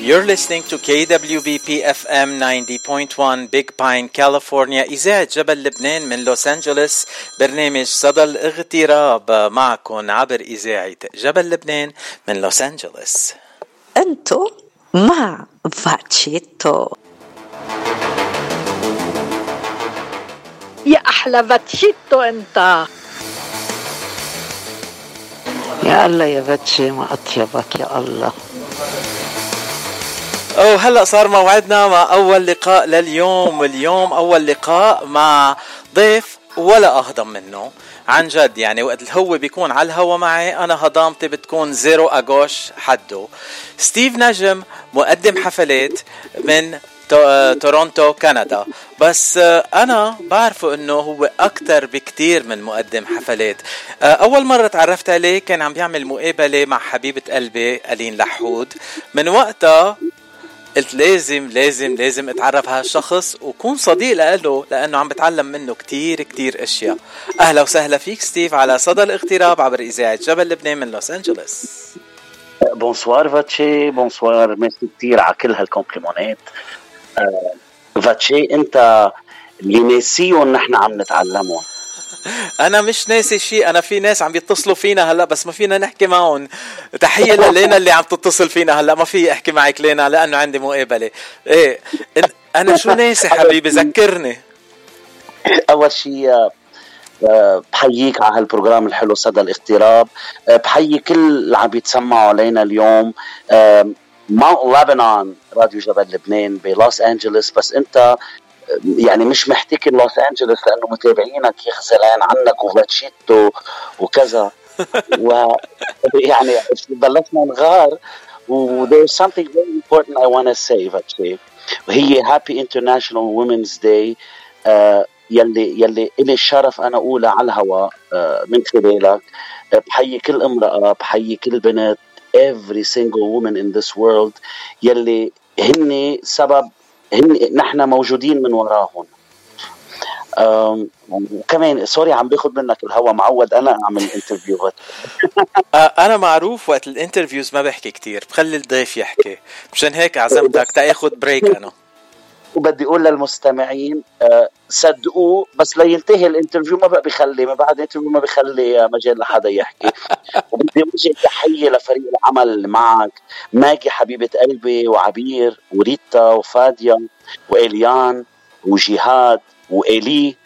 You're listening to KWBP FM 90.1 Big Pine, California. إذاعة جبل لبنان من لوس أنجلوس برنامج صدى الاغتراب معكم عبر إذاعة جبل لبنان من لوس أنجلوس أنتو مع فاتشيتو. يا أحلى فاتشيتو أنت. يا الله يا فاتشي ما أطيبك يا الله. وهلا صار موعدنا مع أول لقاء لليوم واليوم أول لقاء مع ضيف ولا أهضم منه. عن جد يعني وقت هو بيكون على الهوا معي أنا هضامتي بتكون zero أغوش حده ستيف نجم مقدم حفلات من تورونتو كندا. بس أنا بعرفه إنه هو أكثر بكتير من مقدم حفلات. أول مرة تعرفت عليه كان عم بيعمل مقابلة مع حبيبة قلبي ألين لحود. من وقتها قلت لازم لازم لازم أتعرف على هالشخص وكون صديق له لأنه عم بتعلم منه كتير كتير أشياء. أهلا وسهلا فيك ستيف على صدى الاغتراب عبر إذاعة جبل لبنان من لوس أنجلوس. bonsoir فاتشي bonsoir merci كثير على كل هال compliment ات. آه، فاتشي أنت اللي ناسيهم نحن عم نتعلمهم. أنا مش ناسي شيء. أنا في ناس عم يتصلوا فينا هلأ بس ما فينا نحكي معهم. تحية للينا اللي عم تتصل فينا هلأ. ما في أحكي معك لينا لأنه عندي مقابلة. إيه أنا شو ناسي حبيبي؟ ذكرني. أول شيء آه، بحييك على هال program الحلو صدى الاغتراب. آه، بحيي كل اللي عم يتسمعوا علينا اليوم. Mount Lebanon Radio جبل لبنان بلوس انجلوس بس أنت يعني مش محتكر لوس أنجلوس لأنه متابعينك يخزلان عنك وفاتشيتو وكذا. و يعني بلشنا نغار و there's something very important I want to say فاتشي وهي happy international women's day يلي يلي إلي الشرف أنا اقولها على الهواء uh, من خلالك. بحيي كل امرأة بحيي كل بنت every single woman in this world. يلي هن سبب هن نحن موجودين من وراهم. وكمان sorry عم باخذ منك الهوا. معوّد أنا اعمل interview أنا معروف وقت ال interviews ما بحكي كتير. بخلي الضيف يحكي. مشان هيك عزمتك تاخذ break أنا. وبدي أقول للمستمعين آه، صدقوه بس لينتهي ال interview ما بقى بخلي ما بعد ال interview ما بخلي مجال لحدا يحكي. وبدي اوجه تحيه لفريق العمل اللي معك. ماجي حبيبة قلبي وعبير وريتا وفاديا وإليان وجهاد وإلي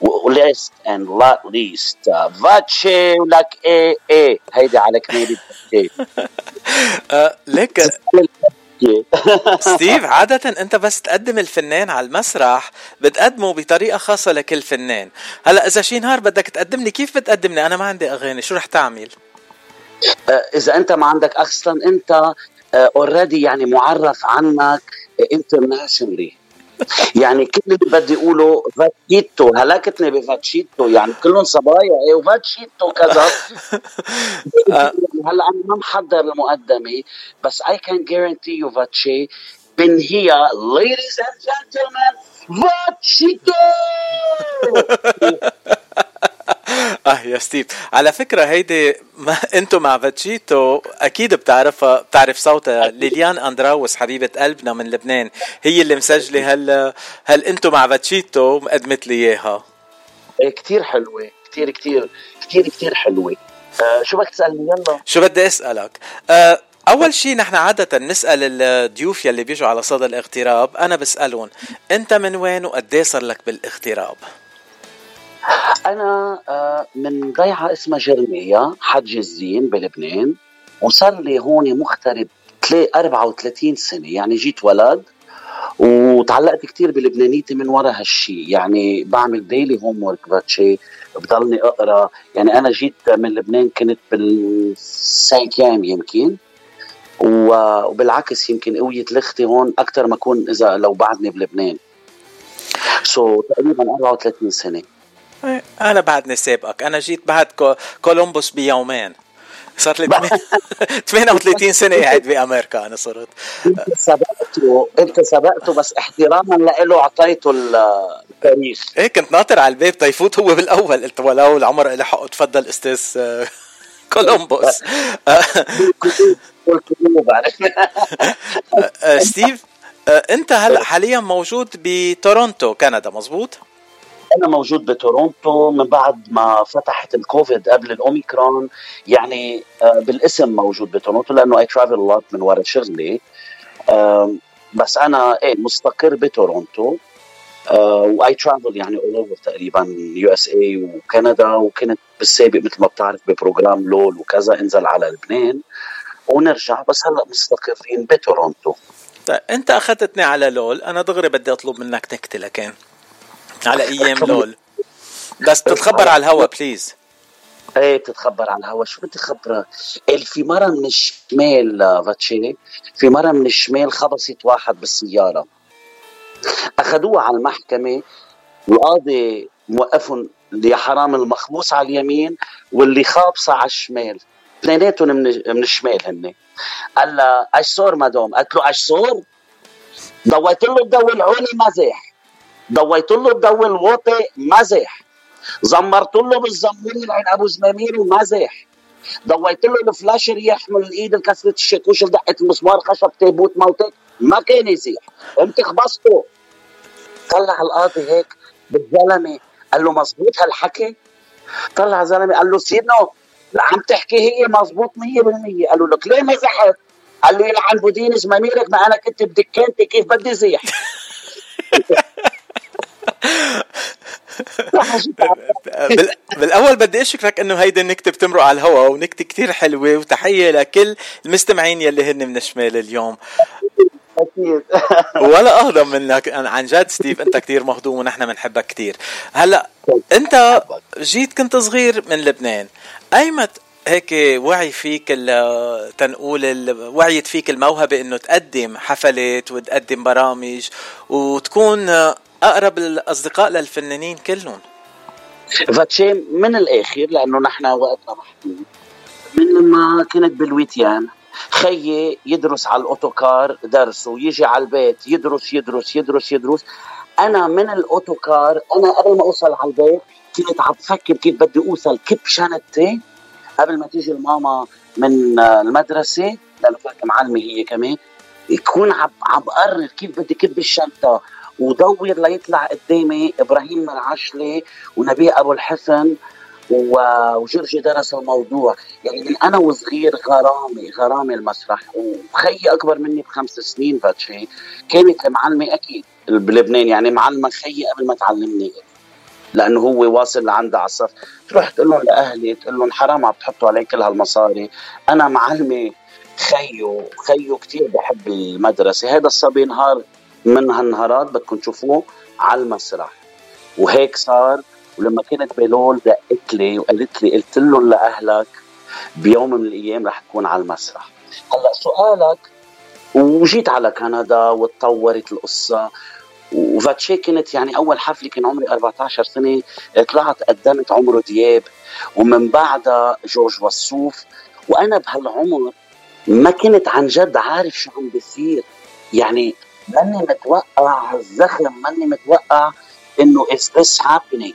و last and لا least فاتشي ولك إيه إيه. هيدي على كمالة ليك ستيف عادة أنت بس تقدم الفنان على المسرح بتقدمه بطريقة خاصة لكل فنان. هلأ إذا شي نهار بدك تقدمني كيف بتقدمني؟ أنا ما عندي أغاني شو رح تعمل؟ آه، إذا أنت ما عندك أصلا أنت already آه، يعني معرف عنك internationally يعني كل اللي بدي أقوله فاتشيتو هلكتني بفاتشيتو. يعني كلهم صبايا. إيه وفاتشيتو كذا. هلأ أنا ما محضر المقدمة بس I can guarantee you فاتشي بنهيها ladies and gentlemen فاتشيتو! يا ستيف. على فكرة هيدي ما انتو مع فاتشيتو أكيد بتعرفها بتعرف صوتها. ليليان أندراوس حبيبة قلبنا من لبنان هي اللي مسجلة هل هل انتو مع فاتشيتو؟ مقدمت لي إياها. إيه، كتير حلوة. كتير كتير كتير كتير حلوة. آه شو بدك تسألني؟ يلا. شو بدي أسألك؟ آه أول شيء نحن عادة نسأل الضيوف يلي بيجوا على صدى الاغتراب أنا بسألهم أنت من وين وقد صار لك بالاغتراب؟ أنا آه، من ضيعه اسمها جرمية حج الزين بلبنان وصار لي هون مغترب 34 سنة يعني جيت ولد وتعلقت كثير بلبنانيتي من وراء هالشيء يعني بعمل ديلي هوم ورك باتشي بضلني أقرأ. يعني أنا جيت من لبنان كنت بالسانكيام يمكن؟ وبالعكس يمكن قوية لختي هون أكثر ما أكون إذا لو بعدني بلبنان. so, تقريبا 34 سنة. أنا بعدني سابقك أنا جيت بعد كولومبوس بيومين. صار لي 38 سنة قاعد بأمريكا أنا صرت. إنت سبقته إنت سبقته بس احتراما له أعطيته التاريخ. إيه كنت ناطر على الباب تيفوت هو بالأول. قلت ولو العمر له حقه تفضل أستاذ آه، كولومبوس. آه ستيف آه أنت هلأ حاليا موجود بتورونتو كندا مزبوط أنا موجود بتورونتو من بعد ما فتحت الكوفيد قبل الأوميكرون. يعني آه، بالاسم موجود بتورونتو لأنه I travel a lot من ورا شغلي. بس أنا إيه مستقر بتورونتو. و I travel يعني all over تقريبا USA وكندا وكنت بالسابق مثل ما بتعرف ب program لول وكذا انزل على لبنان. ونرجع بس هلأ مستقرين بتورونتو. طيب أنت أخذتني على لول. أنا دغري بدي أطلب منك نكته لكن على أيام لول. بس تتخبر على الهوا بليز إيه بتتخبر على الهوا. شو بدي خبرك؟ في مره من الشمال فاتشيني. في مره من الشمال خبصت واحد بالسيارة. أخذوها على المحكمة. القاضي موقفهم اللي حرام المخبوص على اليمين واللي خابصة على الشمال. اثنيناتهم من من الشمال هن قال لها إيش صور مدام؟ قالت له إيش صور؟ ضويت له الضوء العولي مزح ضويت له الضوء الواطي مزح زمرت له بالزمور لعين أبو زمامير ومزح ضويت له الفلاشر يحمل الإيد الكسرة الشاكوش دقت المسمار خشب تابوت موتك ما كان يزيح. قمت خبصته. طلع القاضي هيك بالزلمة قال له مزبوط هالحكي؟ طلع زلمه قال له سيدنا عم تحكي هي مزبوط 100% قالوا لك ليه مزحت؟ قال له يلعن بودين زماميرك ما أنا كنت بدكانتي كيف بدي زيح. بالأول بدي أشكرك إنه هيدي النكتة بتمرق على الهواء ونكتة كتير حلوة وتحية لكل المستمعين يلي هن من الشمال اليوم. أكيد. ولا أهضم منك عن جد ستيف أنت كتير مهضوم ونحن بنحبك كتير. هلأ أنت جيت كنت صغير من لبنان. أيمت هيك وعي فيك تنقول وعيت فيك الموهبة إنه تقدم حفلات وتقدم برامج وتكون أقرب الأصدقاء للفنانين كلهم. فاتشي من الآخر لأنه نحن وقتنا محدود. من ما كنت بالويتيان خيي يدرس على الأوتوكار درس ويجي على البيت يدرس يدرس يدرس يدرس. أنا من الأوتوكار أنا قبل ما أوصل على البيت كنت عم بفكر كيف بدي أوصل كب شنطتي قبل ما تيجي الماما من المدرسة لأنه كانت معلمة هي كمان يكون عم عم بقرر كيف بدي كب الشنطة. ودور ليطلع قدامي إبراهيم العشلي ونبيه أبو الحسن وجرجي درس الموضوع. يعني من أنا وصغير غرامي غرامي المسرح. وخيي أكبر مني بخمس سنين فاتشي كانت المعلمه أكيد بلبنان يعني معلمة خيي قبل ما تعلمني. لأنه هو واصل لعندها على الصف تروح تقول لهم لأهلي تقول لهم حرام عم تحطوا علي كل هالمصاري. أنا معلمة خيو خيو كثير بحب المدرسة. هذا الصبي نهار من هالنهارات بدكم تشوفوه على المسرح. وهيك صار ولما كنت بلول دقت لي وقالت لي قلت لهم لأهلك بيوم من الأيام رح تكون على المسرح. هلأ سؤالك وجيت على كندا وتطورت القصة وفاتشي كانت يعني أول حفله كان عمري 14 سنة طلعت قدمت عمرو دياب ومن بعدها جورج وصوف وأنا بهالعمر ما كنت عن جد عارف شو عم بيصير. يعني ماني متوقع الزخم ماني متوقع إنه is this happening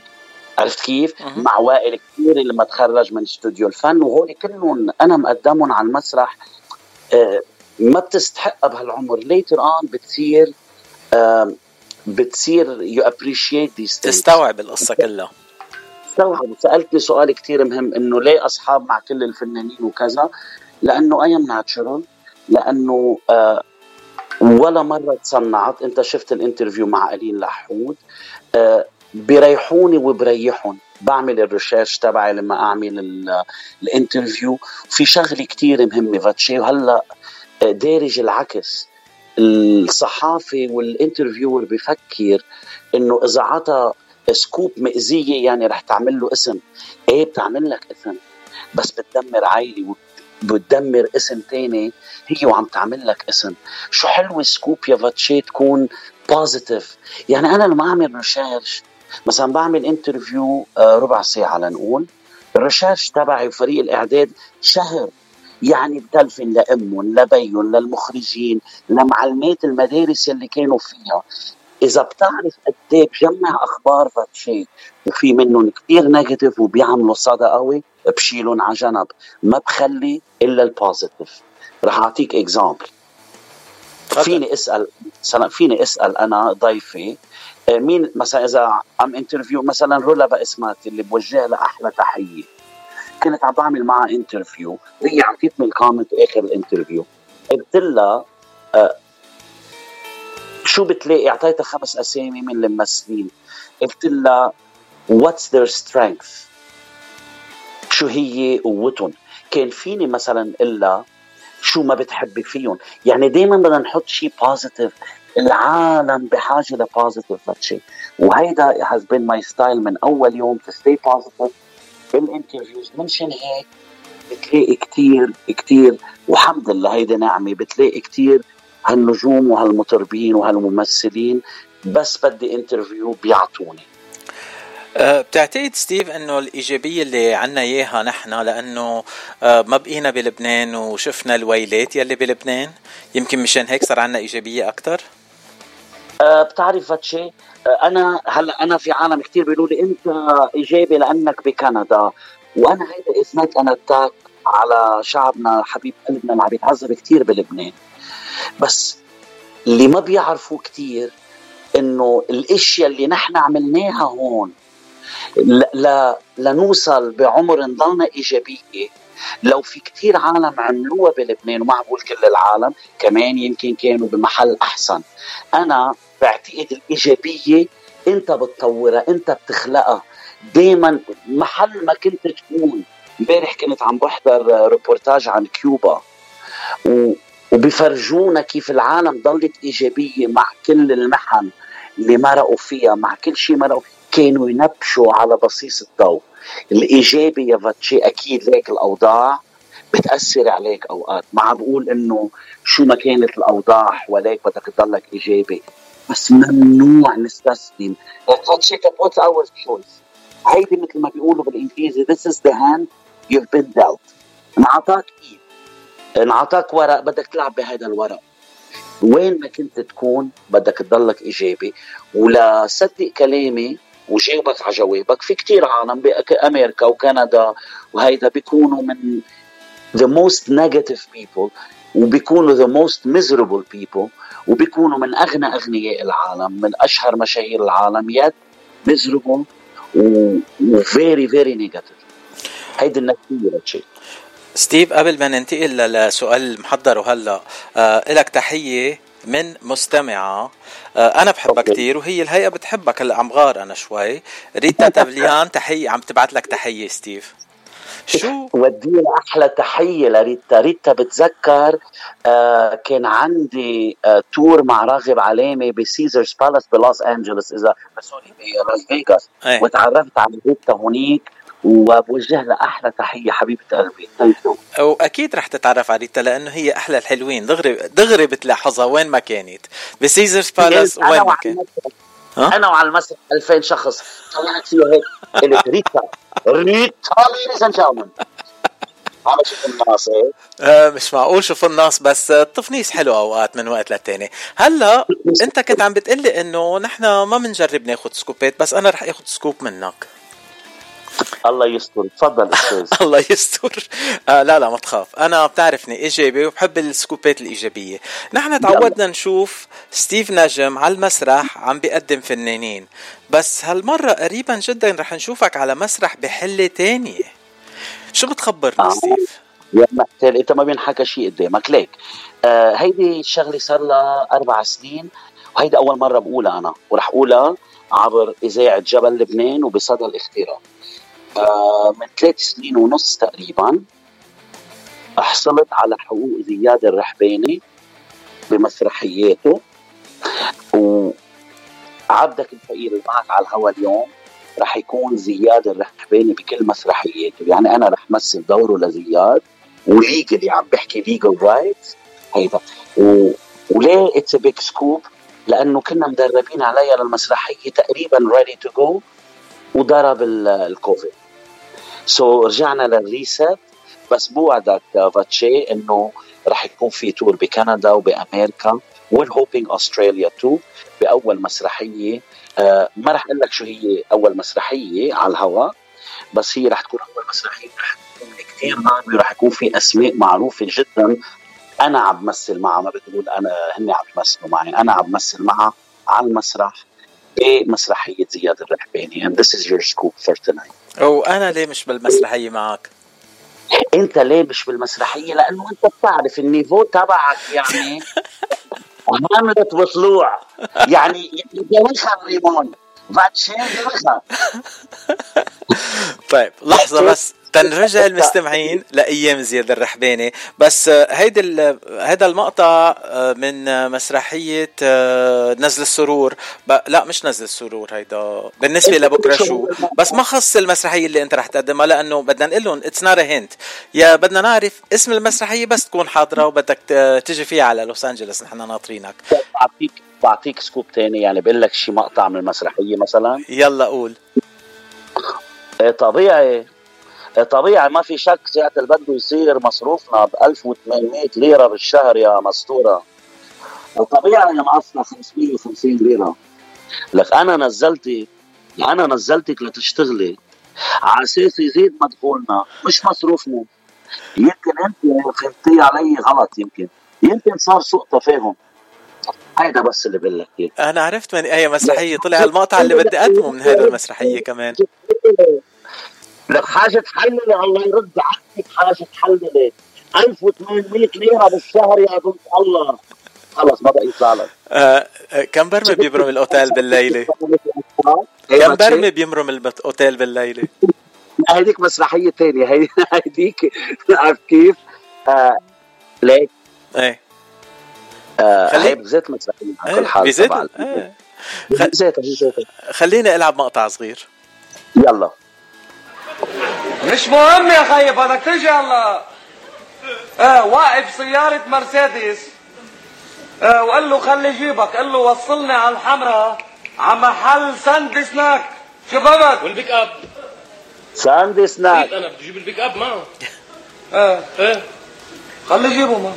عرفت كيف؟ مع وائل كثير لما تخرج من استوديو الفن وهول كلهم أنا مقدمهم على المسرح. آه، ما بتستحقها بهالعمر. later on بتصير بتصير you appreciate this تستوعب القصة كلها. استوعب وسألتني سؤال كثير مهم إنه ليه أصحاب مع كل الفنانين وكذا؟ لأنه I am natural لأنه آه ولا مرة تصنعت. انت شفت ال interview مع الين لحود. آه بيريحوني وبريحهم. بعمل ال research تبعي لما أعمل ال interview. في شغلة كثير مهمة فاتشي وهلأ آه، دارج العكس. الصحافي وال interviewer بفكر إنه إذا عطى scoop مأزية يعني رح تعمل له اسم. إيه بتعمل لك اسم. بس بتدمر عائلة بتدمر اسم تاني هي وعم تعمل لك اسم. شو حلو scoop يا فاتشي تكون positive يعني أنا لما أعمل research مثلا بعمل interview آه، ربع ساعة لنقول ال research تبعي وفريق الإعداد شهر. يعني بتلفن لأمهم لبيهم للمخرجين لمعلمات المدارس اللي كانوا فيها. إذا بتعرف قد إيه بجمع أخبار فاتشي وفي منهم كثير negative وبيعملوا صدى قوي بشيلهم على جنب. ما بخلي إلا ال positive رح أعطيك example. فيني اسال مثلا فيني أسأل أنا ضيفي آه، مين مثلا إذا عم interview مثلا رولا باسمات اللي بوجه لها أحلى تحية. كنت عم بعمل معها interview وهي عم تكتب comment آخر ال interview قلت لها آه، شو بتلاقي؟ أعطيتها خمس أسامي من الممثلين. قلت لها what's their strength? شو هي قوتهم؟ كان فيني مثلا إلها شو ما بتحبي فيهم. يعني دائما بدنا نحط شيء positive العالم بحاجة ل positive شيء وهيدا has been my style من أول يوم to stay positive. بال interviews منشان هيك بتلاقي كتير كتير. والحمد لله هيدي نعمة بتلاقي كتير هالنجوم وهالمطربين وهالممثلين. بس بدي interview بيعطوني. بتعتقد ستيف إنه الإيجابية اللي عنا إياها نحن لأنه أه، ما بقينا بلبنان وشفنا الويلات يلي بلبنان؟ يمكن مشان هيك صار عنا إيجابية أكثر أه بتعرف فاتشي أه أنا هلأ أنا في عالم كثير بيقولوا لي أنت إيجابي لأنك بكندا. وأنا هيدا is not an attack على شعبنا حبيب قلبنا اللي عم يتعذب كثير بلبنان. بس اللي ما بيعرفوا كثير إنه الإشياء اللي نحن عملناها هون ل... لنوصل بعمر نضلنا إيجابية. لو في كتير عالم عملوها بلبنان وما بقول كل العالم كمان يمكن كانوا بمحل أحسن. أنا بعتقد الإيجابية إنت بتطورها إنت بتخلقها. دائما محل ما كنت تكون امبارح كنت عم بحضر ريبورتاج عن كيوبا و... وبيفرجونا كيف العالم ضلت إيجابية مع كل المحن اللي مرقوا فيها مع كل شيء مرقوا كانوا ينبشوا على بصيص الضوء. الايجابي يا فاتشي أكيد ليك الأوضاع بتأثر عليك أوقات. ما عم بقول إنه شو ما كانت الأوضاع وليك بدك تضلك إيجابي بس ممنوع نستسلم. فاتشي what's our choice هيدي مثل ما بيقولوا بالإنجليزي this is the hand you've been dealt. انعطاك إيد. انعطاك ورق بدك تلعب بهذا الورق. وين ما كنت تكون بدك تضلك إيجابي. ولا صدق كلامي وجاوبك على جوابك. في كتير عالم بامريكا وكندا وهيدا بيكونوا من the most negative people وبيكونوا the most miserable people وبيكونوا من أغنى أغنياء العالم من أشهر مشاهير العالم بس miserable و very very negative. هيدي شيء. ستيف قبل ما ننتقل لسؤال المحضر وهلا آه لك تحية من مستمعة. آه أنا بحبها كثير وهي الهيئة بتحبك هلأ عم غار أنا شوي. ريتا تافليان تحية عم تبعت لك تحية ستيف. شو؟ ودي أحلى تحية لريتا. ريتا بتذكر آه كان عندي آه tour مع راغب علامة بسيزرز بالاس بلوس أنجلوس إذا sorry بلاس فيغاس. وتعرفت على ريتا هونيك. وبوجه لها أحلى تحية حبيبة قلبي. وأكيد رح تتعرف على ريتا لأنه هي أحلى الحلوين. دغري دغري بتلاحظها وين ما كانت. بسيزرز بالاس وين ما كانت. أنا وعلى المسرح 2000 شخص. طلعت فيه هيك. قلت ريتا. ريتا ladies and gentlemen عم أشوف الناس آه مش معقول شوف الناس بس التفنيس حلو أوقات من وقت للتاني. هلا أنت كنت عم بتقلي إنه نحن ما بنجرب ناخذ scoop ات بس أنا رح اخذ scoop منك. الله يستر. تفضل أستاذ. الله يستر. آه لا لا ما تخاف. أنا بتعرفني إيجابي وبحب ال scoop ات الإيجابية. نحن تعودنا نشوف ستيف نجم على المسرح عم بيقدم فنانين. بس هالمرة قريبا جدا رح نشوفك على مسرح بحلة تانية. شو بتخبرنا آه. ستيف؟ يا محتل إنت ما بينحكى شيء قدامك. ليك. آه هيدي الشغلة صار لها أربع سنين وهيدي أول مرة بقولها أنا. ورح أقولها عبر إذاعة جبل لبنان وبصدى الاختراع. من ثلاث سنين ونص تقريبا حصلت على حقوق زياد الرحباني بمسرحياته. وعبدك الفقير اللي معك على الهوا اليوم رح يكون زياد الرحباني بكل مسرحياته. يعني أنا رح مثل دوره لزياد. و legally عم بحكي legal rights هيدا. و... وليه it's big scoop لأنه كنا مدربين عليها للمسرحية تقريبا ready to go وضرب الكوفيد so so, رجعنا لل rest بس بوعدك فاتشي إنه رح يكون في tour بكندا وبأمريكا. we're hoping استراليا too بأول مسرحية. آه ما رح أقول لك شو هي أول مسرحية على الهواء بس هي رح تكون أول مسرحية. رح تكون كثير ناعمه ورح يكون في أسماء معروفة جدا. أنا عم بمثل معها. ما بتقول أنا هن عم يمثلوا معي. أنا عم بمثل معها على المسرح بمسرحية زياد الرحباني. And this is your scoop for tonight. وأنا ليه مش بالمسرحية معك؟ أنت ليه مش بالمسرحية؟ لأنه أنت بتعرف النيفو تبعك يعني هاملت وطلوع يعني دوخها ريمون. فاتشين دوخها طيب لحظة بس. تنرجع المستمعين لأيام زياد الرحباني بس آه، هيدا هيدا المقطع آه، من آه، مسرحية نزل السرور. لا مش نزل السرور هيدا. بالنسبة لبكرة شو؟ بس ما خص المسرحية اللي انت رح تقدمها لأنه بدنا نقول لهم it's not هنت يا بدنا نعرف اسم المسرحية بس تكون حاضرة وبدك تجي فيها على لوس انجلوس نحن ناطرينك. بعطيك بعطيك scoop تاني. يعني بقول لك شي مقطع من المسرحية مثلا. يلا قول. إيه طبيعي. إيه طبيعي ما في شك ساعة اللي بده يصير مصروفنا ب 1800 ليرة بالشهر يا مستورة. طبيعي ناقصنا 550 ليرة. لك أنا نزلتك أنا نزلتك لتشتغلي. على أساس يزيد مدخولنا مش مصروفنا. يمكن أنت فهمتي علي غلط يمكن. يمكن صار سوء تفاهم. هيدا بس اللي بقول لك. أنا عرفت من أي مسرحية طلع المقطع اللي بدي أقدمه من هيدا المسرحية كمان. لك حاجة تحللي الله يرد عنك حاجة تحللي 1800 ليرة بالشهر يا بنت الله. خلص ما بقى يطلع لك آه، آه، كم برمة بيبرم الأوتيل بالليلة؟ إيه كم تشي؟ بيمرم الأوتيل بالليلة؟ هيديك مسرحية تانية. هي هيديك عارف كيف؟ آه ليك إيه. آه هي بزيت مسرحية على كل إيه حال. إيه. بزيتها بزيتها خليني ألعب مقطع صغير. يلا. مش مهم يا خي بدك تجي هلا آه واقف سيارة مرسيدس. آه وقال له خلي يجيبك قال له وصلني على الحمراء على محل سند سناك. شو بدك؟ وال pick up. ساندي سناك. أكيد أنا بدي أجيب ال pick up معه. آه. إيه خلي يجيبه ما.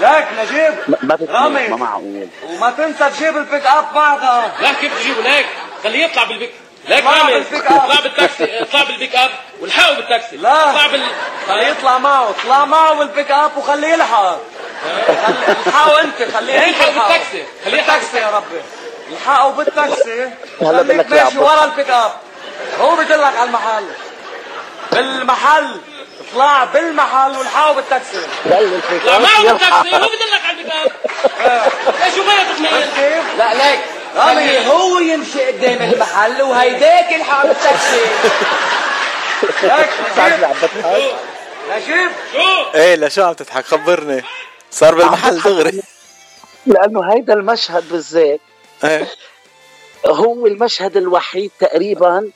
لك نجيب. ما- رامي. ما معقول. وما تنسى تجيب ال pick up معك لا كيف تجيبه؟ ليك خليه يطلع بال pick. ليك اطلع رامي بال pick up. اطلع بالتاكسي اطلع بال pick up والحقه بالتاكسي لا. اطلع بال خليه يطلع معه اطلع معه بال pick up وخليه يلحق الحقه أنت خليه انت يلحق. بالتاكسي. خليه بالتاكسي يا ربي الحقه بالتاكسي هلا بقول لك ماشي. ورا ال pick up هو بيدلك على المحل بالمحل اطلع بالمحل والحقه بالتاكسي لا معه. بالتاكسي هو بدلك على ال pick up شو غير تخمين كيف؟ لا ليك خليه هو يمشي قدام المحل وهيداك عم بضحك. نجيب شو إيه لشو عم تضحك؟ خبرني. صار بالمحل دغري. لأنه هيدا المشهد بالذات إيه. هو المشهد الوحيد تقريبا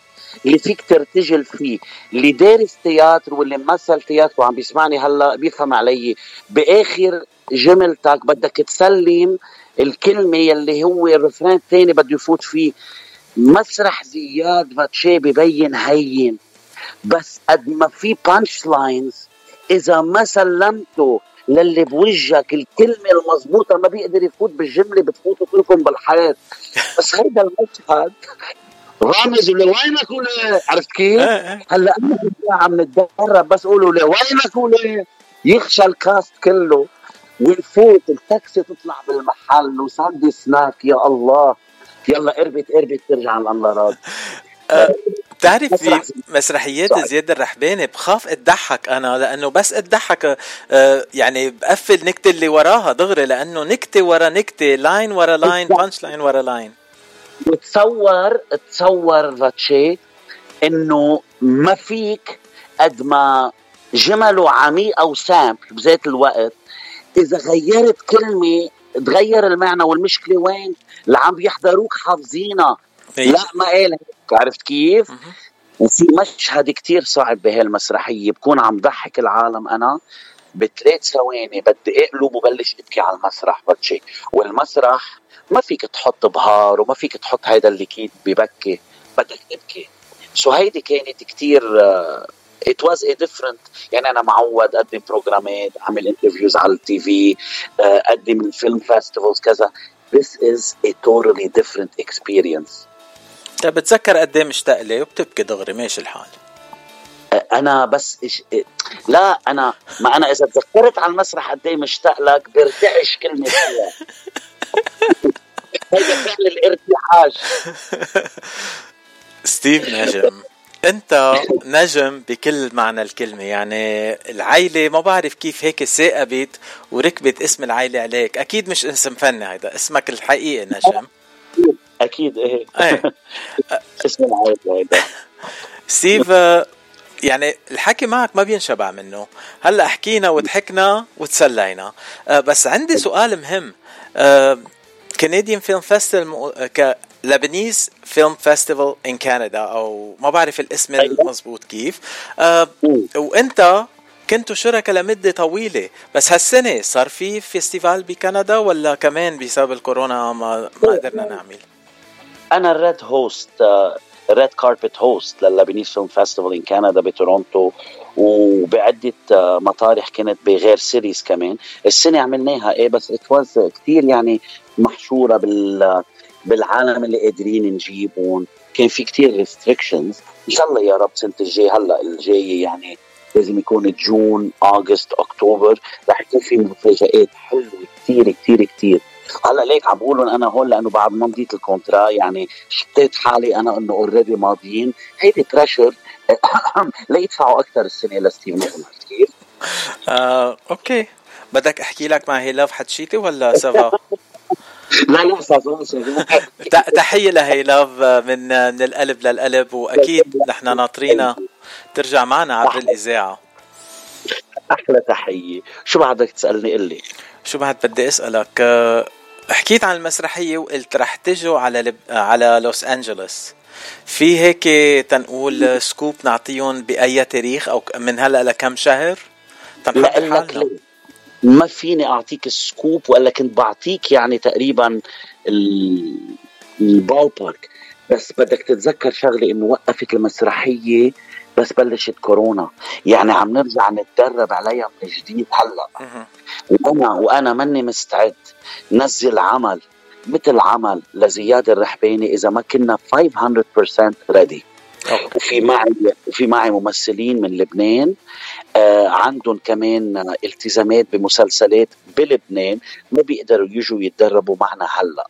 اللي فيك ترتجل فيه. اللي دارس تياتر واللي ممثل تياتر وعم بيسمعني هلأ بيفهم علي. بآخر جملتك بدك تسلم الكلمة يلي هو الرفران الثاني بده يفوت فيه مسرح زياد فاتشي ببين هين بس قد ما في بانش لاينز إذا ما سلمته للي بوجهك الكلمة المضبوطه ما بيقدر يفوت بالجملة بتفوتوا كلكم بالحياة بس هيدا المشهد رامز لوينك ولا عرفت كيف؟ إيه. هلأ أنا عم نتدرب بس قولوا لوينك ولا يخشى الكاست كله ونفوت التاكسي تطلع بالمحل وساندي سناك يا الله. يلا قربت قربت ترجع الانلارات بتعرف مسرح في مسرحيات. زياد الرحباني بخاف اتضحك أنا لأنه بس اتضحك آه، يعني بقفل نكتة اللي وراها دغري لأنه نكتة ورا نكتة لاين ورا لاين بانش لاين ورا لاين وتصور تصور فاتشي إنه ما فيك قد ما جمله عميقه وسامبل بذات الوقت. إذا غيرت كلمة تغير المعنى والمشكلة وين؟ اللي عم بيحضروك حافظينها إيه. لا ما قال هيك. عرفت كيف؟ وفي مشهد كتير صعب بهالمسرحيه بكون عم ضحك العالم أنا بثلاث ثواني بدي أقلب وبلش أبكي على المسرح بتشي والمسرح ما فيك تحط بهار وما فيك تحط هيدا اللي كيد ببكي بدك تبكي سو هيدي كانت كتير it was a different يعني أنا معود اقدم بروجرامات أعمل interviews على ال TV اقدم ال film festivals كذا. This is a totally different experience. طيب بتذكر قد إيه مشتاق لي؟ وبتبكي دغري ماشي الحال. أنا بس إش... لا أنا ما أنا إذا تذكرت على المسرح قد إيه مشتاق لك برتعش كلمة فيها. هيدا فعل الارتعاش. ستيف نجم انت نجم بكل معنى الكلمة. يعني العيلة ما بعرف كيف هيك ثاقبت وركبت اسم العيلة عليك. أكيد مش اسم فني هيدا اسمك الحقيقي نجم. أكيد إيه. إيه. اسم العيلة هيدا. ستيف يعني الحكي معك ما بينشبع منه. هلأ حكينا وضحكنا وتسلينا. أه، بس عندي سؤال مهم. Canadian film festival Lebanese film festival in كندا أو ما بعرف الاسم أيوة. المضبوط كيف. أه وإنت كنتوا شركاء لمدة طويلة. بس هالسنة صار في festival بكندا ولا كمان بسبب الكورونا ما, ما قدرنا نعمل؟ أنا ال red host red carpet host لل Lebanese film festival in كندا بتورونتو. وبعدة آه، مطارح كانت بغير cities كمان. السنة عملناها إيه بس it was كثير يعني محشورة بال بالعالم اللي قادرين نجيبهم. كان في كتير restrictions إن شاء الله يا رب سنة الجاي هلأ الجاي يعني لازم يكون June اغسطس اكتوبر رح يكون في مفاجآت حلوة كتير كتير كتير. هلأ ليك عم بقولهم أنا هون لأنه بعد ما مضيت ال contrat يعني شتيت حالي أنا إنه already ماضيين. هيدي pressure ليدفعوا أكثر السنة لستيف عرفت كيف؟ آه، okay. بدك أحكي لك مع هيلاف حتشيتي ولا ça va؟ لا لا صار صار ت- تحية لهيلاف من من القلب للقلب وأكيد نحن ناطرينا ترجع معنا عبر الإذاعة. أحلى تحية. شو بعدك تسألني؟ قل لي. شو بعد بدي أسألك؟ آه، حكيت عن المسرحية وقلت رح تجوا على لب... على لوس انجلوس في هيك تنقول scoop نعطيهم بأي تاريخ أو من هلأ لكم شهر؟ تنحضر لك ليه؟ ما فيني أعطيك ال scoop ولا كنت بعطيك يعني تقريبا ال- ال ballpark بس بدك تتذكر شغلة إنه وقفت المسرحية بس بلشت كورونا. يعني عم نرجع نتدرب عليها من جديد هلأ. وأنا وأنا ماني مستعد. نزل عمل مثل عمل لزياد الرحباني إذا ما كنا 500% ready وفي معي وفي معي ممثلين من لبنان. آه عندهم كمان التزامات بمسلسلات بلبنان. ما بيقدروا يجوا يتدربوا معنا هلأ.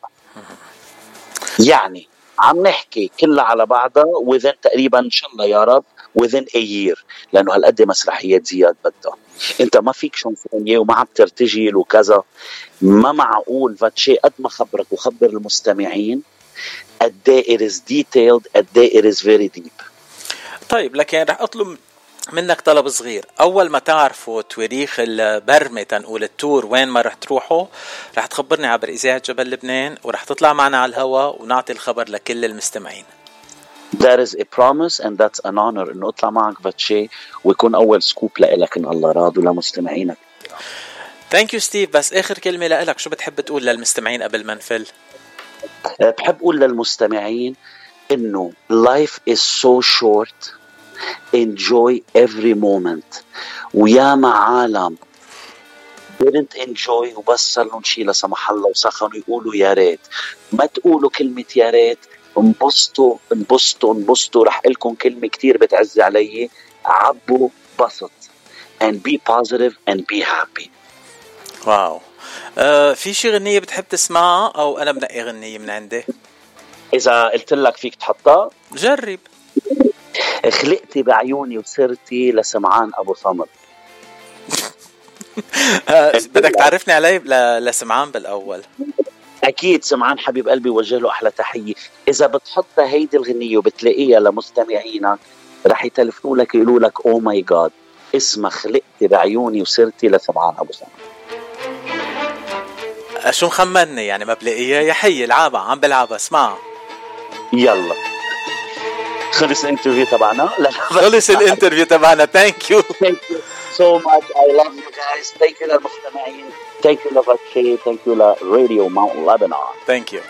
يعني عم نحكي كلها على بعضها وذن تقريبا إن شاء الله يا رب وذن ايير لأنه هالقد مسرحيات زياد بدها. أنت ما فيك شنفونيه وما عم ترتجل وكذا. ما معقول فاتشي قد ما خبرك وخبر المستمعين. قد إيه it is detailed قد إيه it is very deep. طيب لكن رح أطلب منك طلب صغير. أول ما تعرفوا تواريخ البرمة تنقول ال tour وين ما رح تروحوا رح تخبرني عبر إذاعة جبل لبنان ورح تطلع معنا على الهواء ونعطي الخبر لكل المستمعين. That is a promise and that's an honor. إنه أطلع معك فاتشي ويكون أول scoop لإلك إن الله راض ولمستمعينك thank you ستيف بس آخر كلمة لك شو بتحب تقول للمستمعين قبل ما نفل بحب أقول للمستمعين إنه life is so short. Enjoy every moment. وياما عالم didn't enjoy وبس صار لهم شيء لا سمح الله وسخنوا يقولوا يا ريت. ما تقولوا كلمة يا ريت انبسطوا انبسطوا انبسطوا. رح لكم كلمة كتير بتعز علي. عبوا بسط. And be positive and be happy. wow. آه في شي غنية بتحب تسمعها أو أنا بنقي غنية من عندي؟ إذا قلت لك فيك تحطها. جرب. خلقتي بعيوني وصرتي لسمعان أبو سمر آه بدك تعرفني عليه ل- لسمعان بالأول. أكيد سمعان حبيب قلبي وجه له أحلى تحية. إذا بتحطها هيدي الغنية وبتلاقيها لمستمعينك رح يتلفنوا لك يقولوا لك oh my God اسمها خلقتي بعيوني وصرتي لسمعان أبو آه شو مخمني يعني ما بلاقيها يا حي العابها عم بلعبها اسمعها يلا خلص الانترفيو تبعنا خلص ال interview تبعنا thank you Thank you so much. I love you guys. Thank you للمستمعين. Thank you لفتشي. Thank you ل Radio Mount Lebanon. thank you